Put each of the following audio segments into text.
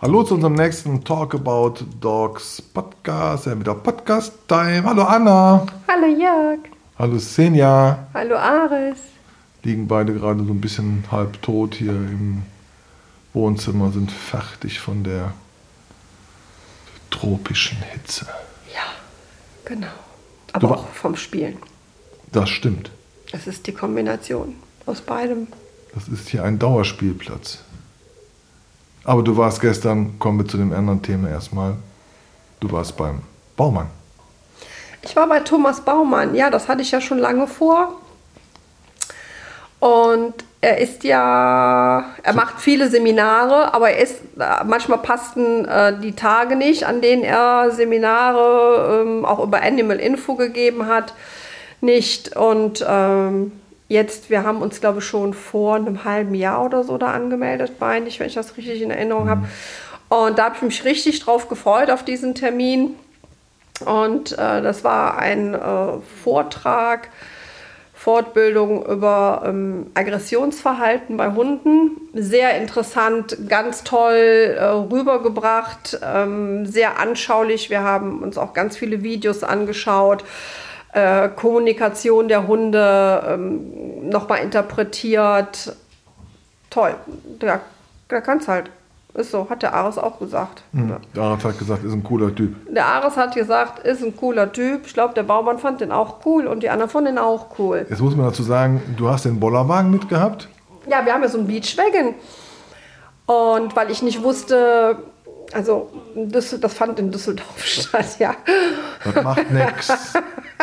Hallo zu unserem nächsten Talk About Dogs Podcast. Ja, wieder Podcast Time. Hallo Anna. Hallo Jörg. Hallo Senja. Hallo Aris. Liegen beide gerade so ein bisschen halb tot hier im Wohnzimmer, sind fertig von der tropischen Hitze. Ja, genau. Aber Du auch vom Spielen. Das stimmt. Es ist die Kombination aus beidem. Das ist hier ein Dauerspielplatz. Aber du warst gestern, kommen wir zu dem anderen Thema erstmal. Du warst beim Baumann. Ich war bei Thomas Baumann. Ja, das hatte ich ja schon lange vor. Und er ist ja, er macht viele Seminare, aber er ist, äh, manchmal passten äh, die Tage nicht, an denen er Seminare ähm, auch über Animal Info gegeben hat, nicht. Und ähm, jetzt, wir haben uns, glaube ich, schon vor einem halben Jahr oder so da angemeldet, meine ich, wenn ich das richtig in Erinnerung habe. Und da habe ich mich richtig drauf gefreut auf diesen Termin. Und äh, das war ein äh, Vortrag, Fortbildung über ähm, Aggressionsverhalten bei Hunden. Sehr interessant, ganz toll äh, rübergebracht, ähm, sehr anschaulich. Wir haben uns auch ganz viele Videos angeschaut. Äh, Kommunikation der Hunde ähm, nochmal interpretiert. Toll, da, da kannst halt. Ist so, hat der Ares auch gesagt. Ja. Der Arzt hat gesagt, ist ein cooler Typ. Der Ares hat gesagt, ist ein cooler Typ. Ich glaube, der Baumann fand den auch cool und die anderen fanden den auch cool. Jetzt muss man dazu sagen, du hast den Bollerwagen mitgehabt. Ja, wir haben ja so einen Beachwagon. Und weil ich nicht wusste, also das, das fand in Düsseldorf statt, ja. Das macht nix.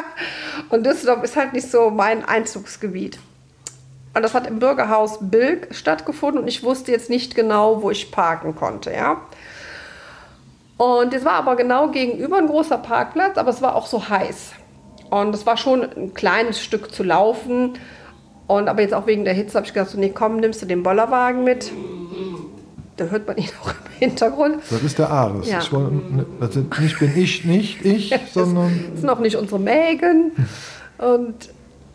Und Düsseldorf ist halt nicht so mein Einzugsgebiet. Und das hat im Bürgerhaus Bilk stattgefunden und ich wusste jetzt nicht genau, wo ich parken konnte, ja. Und es war aber genau gegenüber ein großer Parkplatz, aber es war auch so heiß. Und es war schon ein kleines Stück zu laufen. Und aber jetzt auch wegen der Hitze habe ich gedacht, so, nee, komm, nimmst du den Bollerwagen mit. Da hört man ihn auch im Hintergrund. Das ist der Ares. Ja. Das sind, nicht bin ich, nicht ich, sondern Das sind auch nicht unsere Mägen. Und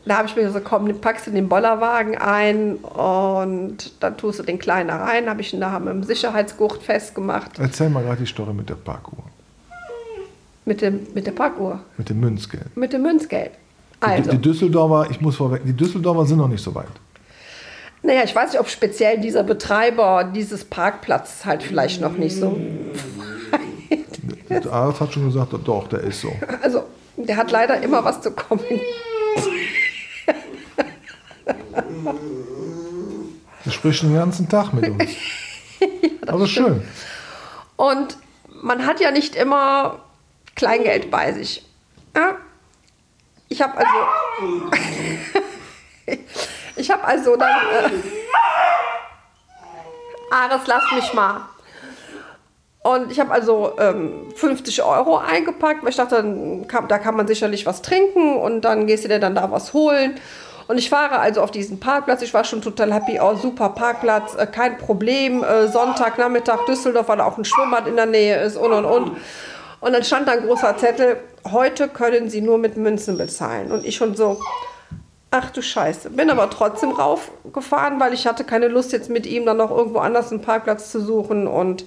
da habe ich mir gesagt, komm, packst du den Bollerwagen ein und dann tust du den Kleinen da rein. Habe ich ihn da mit dem Sicherheitsgurt festgemacht. erzähl mal gerade die Story mit der Parkuhr. Mit, dem, mit der Parkuhr. Mit dem Münzgeld. Mit dem Münzgeld. Die, Also, die Düsseldorfer, ich muss vorweg, die Düsseldorfer sind noch nicht so weit. Naja, ich weiß nicht, ob speziell dieser Betreiber dieses Parkplatzes halt vielleicht noch nicht so. Der Arzt hat schon gesagt, doch, der ist so. Also, der hat leider immer was zu kommentieren. Der spricht den ganzen Tag mit uns. Aber schön. Und man hat ja nicht immer Kleingeld bei sich. Ja? Ich habe also. ich habe also dann. Äh, Ares, lass mich mal. Und ich habe also ähm, 50 Euro eingepackt, weil ich dachte, kann, da kann man sicherlich was trinken und dann gehst du dir dann da was holen. Und ich fahre also auf diesen Parkplatz. Ich war schon total happy. Oh, super Parkplatz, äh, kein Problem. Äh, Sonntagnachmittag Düsseldorf, weil da auch ein Schwimmbad in der Nähe ist und und und. Und dann stand da ein großer Zettel: Heute können Sie nur mit Münzen bezahlen. Und ich schon so, Ach du Scheiße. Bin aber trotzdem raufgefahren, weil ich hatte keine Lust, jetzt mit ihm dann noch irgendwo anders einen Parkplatz zu suchen. Und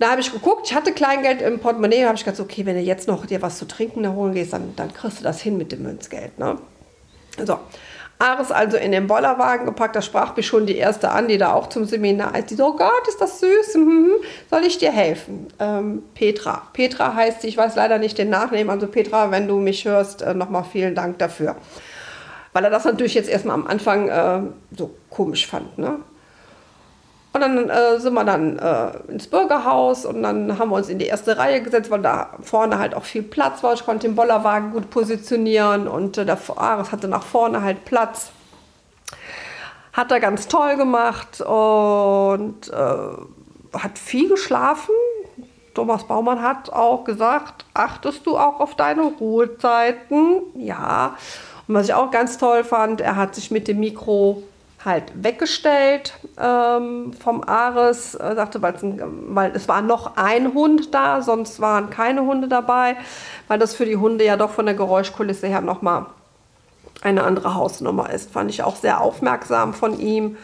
da habe ich geguckt, ich hatte Kleingeld im Portemonnaie, habe ich gedacht, okay, wenn du jetzt noch dir was zu trinken da holen gehst, dann, dann kriegst du das hin mit dem Münzgeld. Ne? So. Ares also in den Bollerwagen gepackt, da sprach mich schon die erste an, die da auch zum Seminar ist. Die so, oh Gott, ist das süß, mhm. soll ich dir helfen? Ähm, Petra. Petra heißt sie, ich weiß leider nicht den Nachnamen, also Petra, wenn du mich hörst, äh, nochmal vielen Dank dafür. Weil er das natürlich jetzt erstmal am Anfang äh, so komisch fand. Ne? Und dann äh, sind wir dann äh, ins Bürgerhaus und dann haben wir uns in die erste Reihe gesetzt, weil da vorne halt auch viel Platz war. Ich konnte den Bollerwagen gut positionieren und äh, der Ares hatte nach vorne halt Platz. Hat er ganz toll gemacht und äh, hat viel geschlafen. Thomas Baumann hat auch gesagt, achtest du auch auf deine Ruhezeiten? Ja. Und was ich auch ganz toll fand, er hat sich mit dem Mikro halt weggestellt ähm, vom Ares, äh, sagte, weil es war noch ein Hund da, sonst waren keine Hunde dabei, weil das für die Hunde ja doch von der Geräuschkulisse her nochmal eine andere Hausnummer ist. Fand ich auch sehr aufmerksam von ihm.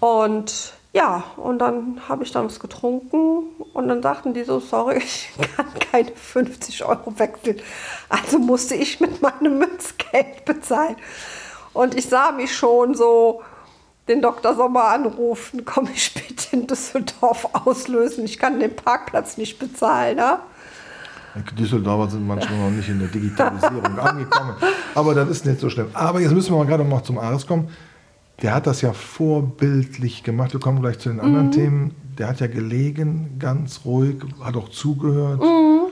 Und Ja, und dann habe ich dann was getrunken und dann sagten die so, sorry, ich kann keine 50 Euro wechseln. Also musste ich mit meinem Münzgeld bezahlen. Und ich sah mich schon so den Dr. Sommer anrufen, komm ich bitte in Düsseldorf auslösen, ich kann den Parkplatz nicht bezahlen. Ne? Düsseldorfer sind manchmal noch nicht in der Digitalisierung angekommen. Aber das ist nicht so schlimm. Aber jetzt müssen wir mal gerade noch zum Ares kommen. Der hat das ja vorbildlich gemacht. Wir kommen gleich zu den anderen mhm. Themen. Der hat ja gelegen, ganz ruhig, hat auch zugehört. Mhm.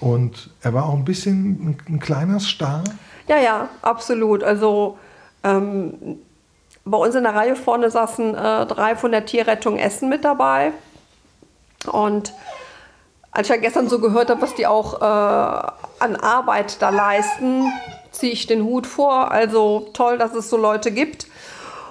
Und er war auch ein bisschen ein, ein kleiner Star. Ja, ja, absolut. Also ähm, bei uns in der Reihe vorne saßen äh, drei von der Tierrettung Essen mit dabei. Und als ich ja gestern so gehört habe, was die auch äh, an Arbeit da leisten, ziehe ich den Hut vor. Also toll, dass es so Leute gibt.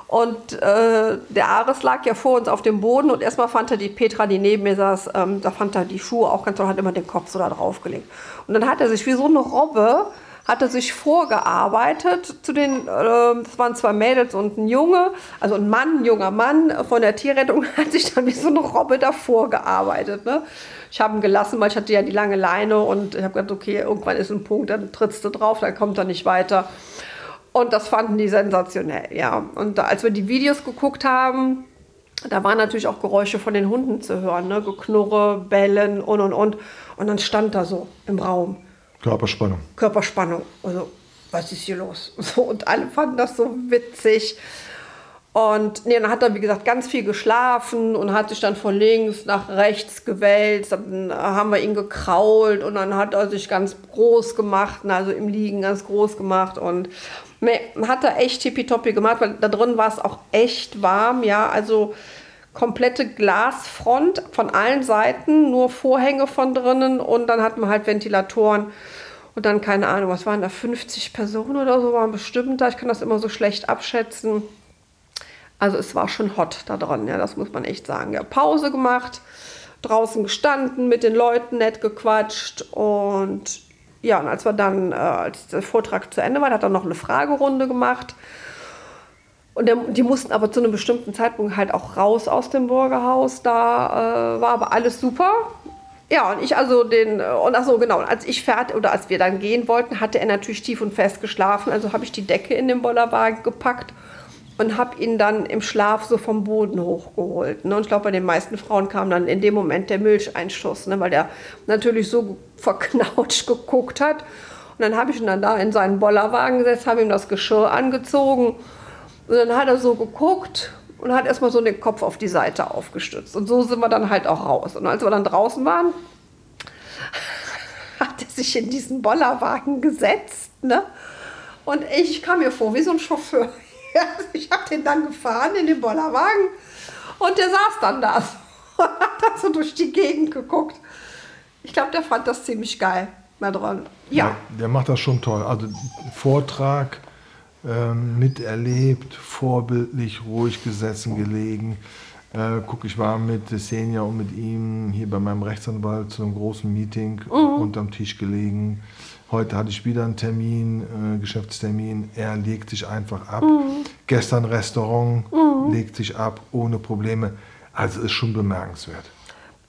Und äh, der Ares lag ja vor uns auf dem Boden und erstmal fand er die Petra, die neben mir saß, ähm, da fand er die Schuhe auch ganz toll, hat immer den Kopf so da drauf gelegt. Und dann hat er sich wie so eine Robbe, hat er sich vorgearbeitet zu den, äh, das waren zwei Mädels und ein Junge, also ein Mann, ein junger Mann von der Tierrettung, hat sich dann wie so eine Robbe davor gearbeitet. Ne? Ich habe ihn gelassen, weil ich hatte ja die lange Leine und ich habe gedacht, okay, irgendwann ist ein Punkt, dann trittst du drauf, dann kommt er nicht weiter. Und das fanden die sensationell, ja. Und als wir die Videos geguckt haben, da waren natürlich auch Geräusche von den Hunden zu hören, ne? Geknurre, Bellen und und und. Und dann stand da so im Raum. Körperspannung. Körperspannung. Also, was ist hier los? So, und alle fanden das so witzig. Und nee, dann hat er, wie gesagt, ganz viel geschlafen und hat sich dann von links nach rechts gewälzt. Dann haben wir ihn gekrault und dann hat er sich ganz groß gemacht, also im Liegen ganz groß gemacht. Und hat er echt tippitoppi gemacht, weil da drin war es auch echt warm, ja. Also komplette Glasfront von allen Seiten, nur Vorhänge von drinnen und dann hatten wir halt Ventilatoren. Und dann, keine Ahnung, was waren da, 50 Personen oder so waren bestimmt da. Ich kann das immer so schlecht abschätzen. Also es war schon hot da dran, ja, das muss man echt sagen. Ja, Pause gemacht, draußen gestanden, mit den Leuten nett gequatscht und ja, und als wir dann, äh, als der Vortrag zu Ende war, hat er noch eine Fragerunde gemacht. Und der, die mussten aber zu einem bestimmten Zeitpunkt halt auch raus aus dem Bürgerhaus. Da äh, war aber alles super. Ja, und ich also den, und ach so, genau, als ich fertig, oder als wir dann gehen wollten, hatte er natürlich tief und fest geschlafen. Also habe ich die Decke in den Bollerwagen gepackt und habe ihn dann im Schlaf so vom Boden hochgeholt. Ne? Und ich glaube, bei den meisten Frauen kam dann in dem Moment der Milcheinschuss, ne? weil der natürlich so verknautscht geguckt hat. Und dann habe ich ihn dann da in seinen Bollerwagen gesetzt, habe ihm das Geschirr angezogen und dann hat er so geguckt und hat erstmal so den Kopf auf die Seite aufgestützt. Und so sind wir dann halt auch raus. Und als wir dann draußen waren, hat er sich in diesen Bollerwagen gesetzt. Ne? Und ich kam mir vor wie so ein Chauffeur. ich habe den dann gefahren in den Bollerwagen und der saß dann da und hat so durch die Gegend geguckt. Ich glaube, der fand das ziemlich geil. Mal dran. Ja. ja. Der macht das schon toll. Also Vortrag ähm, miterlebt, vorbildlich, ruhig gesessen, gelegen. Äh, guck, ich war mit Senja und mit ihm hier bei meinem Rechtsanwalt zu einem großen Meeting mhm. unterm Tisch gelegen. Heute hatte ich wieder einen Termin, äh, Geschäftstermin. Er legt sich einfach ab. Mhm. Gestern Restaurant mhm. legt sich ab ohne Probleme. Also ist schon bemerkenswert.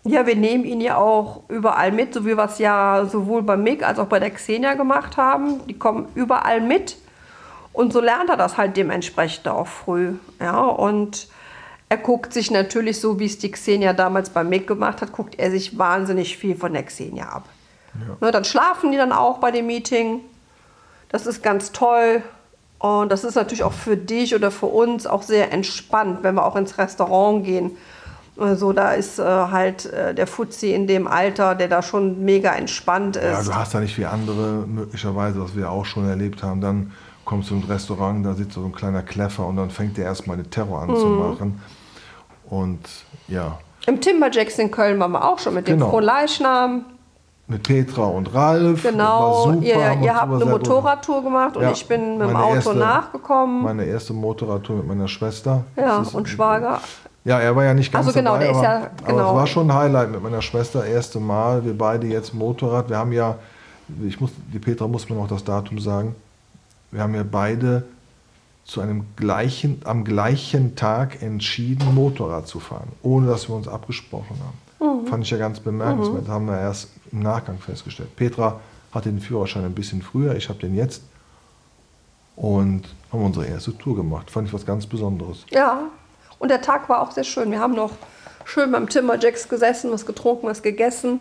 Ja, wir nehmen ihn ja auch überall mit, so wie wir es ja sowohl bei Mick als auch bei der Xenia gemacht haben. Die kommen überall mit und so lernt er das halt dementsprechend auch früh. Ja, und er guckt sich natürlich so, wie es die Xenia damals bei Mick gemacht hat, guckt er sich wahnsinnig viel von der Xenia ab. Ja. Ne, dann schlafen die dann auch bei dem Meeting. Das ist ganz toll. Und das ist natürlich auch für dich oder für uns auch sehr entspannt, wenn wir auch ins Restaurant gehen. Also da ist äh, halt äh, der Fuzzi in dem Alter, der da schon mega entspannt ist. Ja, du hast da nicht wie andere möglicherweise, was wir auch schon erlebt haben. Dann kommst du ins Restaurant, da sitzt so ein kleiner Kleffer und dann fängt der erstmal den Terror an mhm. zu machen. Und ja. Im Timberjacks in Köln waren wir auch schon mit dem genau. Frohleichnam mit Petra und Ralf. Genau, ihr, ihr habt eine Motorradtour gemacht und ja, ich bin mit dem Auto erste, nachgekommen. Meine erste Motorradtour mit meiner Schwester. Ja, und Schwager. Ja, er war ja nicht ganz also genau, dabei, der ist ja, genau. aber es war schon ein Highlight mit meiner Schwester. Erste Mal, wir beide jetzt Motorrad. Wir haben ja, ich muss, die Petra muss mir noch das Datum sagen. Wir haben ja beide zu einem gleichen, am gleichen Tag entschieden, Motorrad zu fahren, ohne dass wir uns abgesprochen haben. Fand ich ja ganz bemerkenswert. Haben wir erst im Nachgang festgestellt. Petra hatte den Führerschein ein bisschen früher, ich habe den jetzt. Und haben unsere erste Tour gemacht. Fand ich was ganz Besonderes. Ja, und der Tag war auch sehr schön. Wir haben noch schön beim Timberjacks gesessen, was getrunken, was gegessen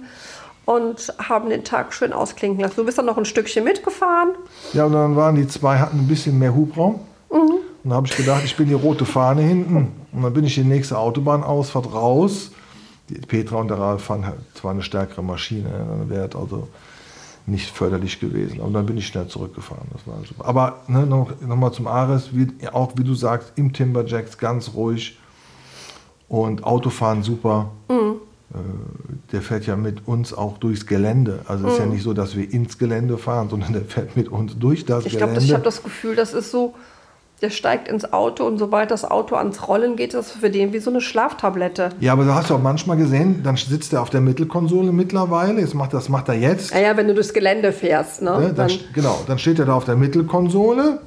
und haben den Tag schön ausklingen lassen. Du bist dann noch ein Stückchen mitgefahren. Ja, und dann waren die zwei, hatten ein bisschen mehr Hubraum. Und dann habe ich gedacht, ich bin die rote Fahne hinten. Und dann bin ich die nächste Autobahnausfahrt raus. Die Petra und der Ralf fahren halt zwar eine stärkere Maschine, dann wäre es also nicht förderlich gewesen. Aber dann bin ich schnell zurückgefahren. Das war super. Aber ne, noch, noch mal zum Ares, wie, auch wie du sagst, im Timberjacks ganz ruhig und Autofahren super. Äh, Der fährt ja mit uns auch durchs Gelände. Also es ist ja nicht so, dass wir ins Gelände fahren, sondern der fährt mit uns durch das Ich glaube, Gelände. ich habe das Gefühl, das ist so, der steigt ins Auto und sobald das Auto ans Rollen geht, ist das für den wie so eine Schlaftablette. Ja, aber du hast ja auch manchmal gesehen, dann sitzt er auf der Mittelkonsole mittlerweile. Jetzt macht, das macht er jetzt. Ja, ja, wenn du durchs Gelände fährst, ne? Ne? Dann, Dann, genau, dann steht er da auf der Mittelkonsole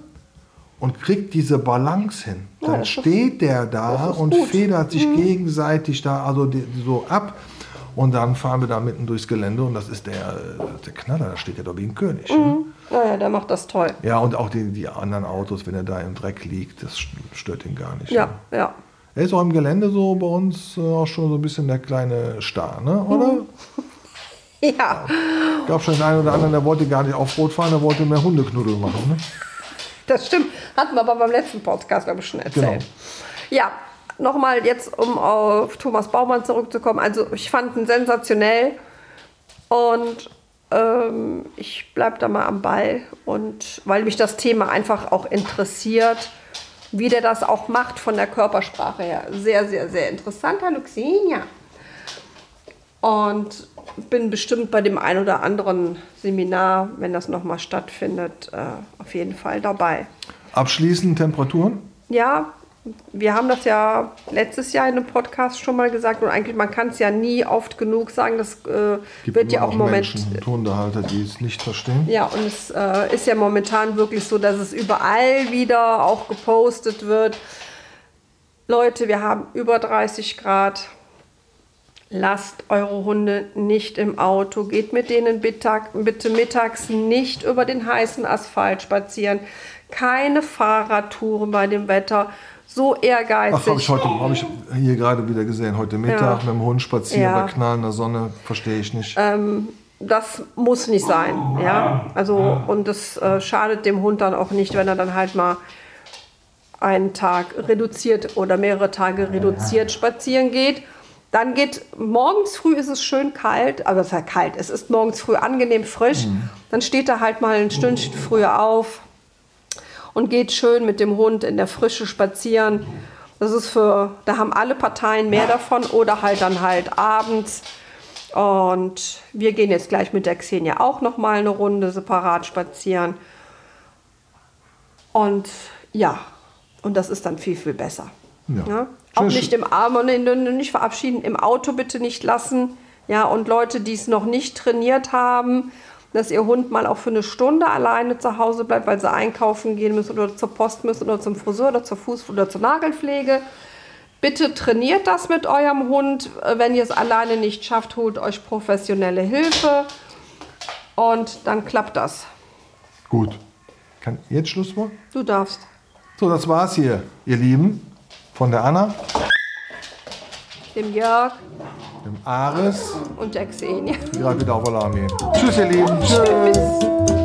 und kriegt diese Balance hin. Ja, Dann doch- steht der da und gut. Mhm. federt sich gegenseitig da also die, so ab. Und dann fahren wir da mitten durchs Gelände und das ist der, der Knaller, da steht er doch wie ein König. Mhm. Ne? Naja, der macht das toll. Ja, und auch die, die anderen Autos, wenn er da im Dreck liegt, das stört ihn gar nicht. Ja, ne? ja. Er ist auch im Gelände so bei uns äh, auch schon so ein bisschen der kleine Star, ne? oder? Ja, gab schon den einen oder anderen, der wollte gar nicht auf Rot fahren, der wollte mehr Hundeknuddel machen. Ne? das stimmt. Hatten wir aber beim letzten Podcast, glaube ich, schon erzählt. Ja, nochmal jetzt, um auf Thomas Baumann zurückzukommen. Also ich fand ihn sensationell und ähm, ich bleibe da mal am Ball. Und weil mich das Thema einfach auch interessiert, wie der das auch macht von der Körpersprache her. Sehr, sehr, sehr interessant. Hallo Xenia. Und bin bestimmt bei dem ein oder anderen Seminar, wenn das nochmal stattfindet, äh, auf jeden Fall dabei. Abschließend Temperaturen? Ja, wir haben das ja letztes Jahr in einem Podcast schon mal gesagt und eigentlich, man kann es ja nie oft genug sagen, das äh, wird ja auch im noch Moment... Menschen, Tonunterhalter, die es nicht verstehen. Ja, und es äh, ist ja momentan wirklich so, dass es überall wieder auch gepostet wird. Leute, wir haben über 30 Grad. Lasst eure Hunde nicht im Auto. Geht mit denen bitte, bitte mittags nicht über den heißen Asphalt spazieren. Keine Fahrradtouren bei dem Wetter. So ehrgeizig. Ach, habe ich heute hab ich hier gerade wieder gesehen. Heute Mittag Ja. mit dem Hund spazieren Ja. bei knallender Sonne. Verstehe ich nicht. das muss nicht sein. Ja? Also, und das äh, schadet dem Hund dann auch nicht, wenn er dann halt mal einen Tag reduziert oder mehrere Tage reduziert spazieren geht. Dann geht morgens früh ist es schön kalt, also es ist ja kalt, es ist morgens früh angenehm frisch. Dann steht er halt mal ein Stündchen früher auf und geht schön mit dem Hund in der Frische spazieren. Das ist für, da haben alle Parteien mehr davon oder halt dann halt abends. Und wir gehen jetzt gleich mit der Xenia auch noch mal eine Runde separat spazieren. Und ja, und das ist dann viel, viel besser. Ja. Ja? Auch Schön, nicht im Arm und nicht verabschieden, im Auto bitte nicht lassen. Ja, und Leute, die es noch nicht trainiert haben, dass ihr Hund mal auch für eine Stunde alleine zu Hause bleibt, weil sie einkaufen gehen müssen oder zur Post müssen oder zum Friseur oder zur Fuß- oder zur Nagelpflege. Bitte trainiert das mit eurem Hund. Äh, Wenn ihr es alleine nicht schafft, holt euch professionelle Hilfe und dann klappt das. Gut. Kann jetzt Schluss machen? Du darfst. So, das war's hier, ihr Lieben. Von der Anna, Dem Jörg dem Ares, und der Xenia. die gerade wieder auf Alarm gehen. Tschüss, ihr Lieben. Tschüss.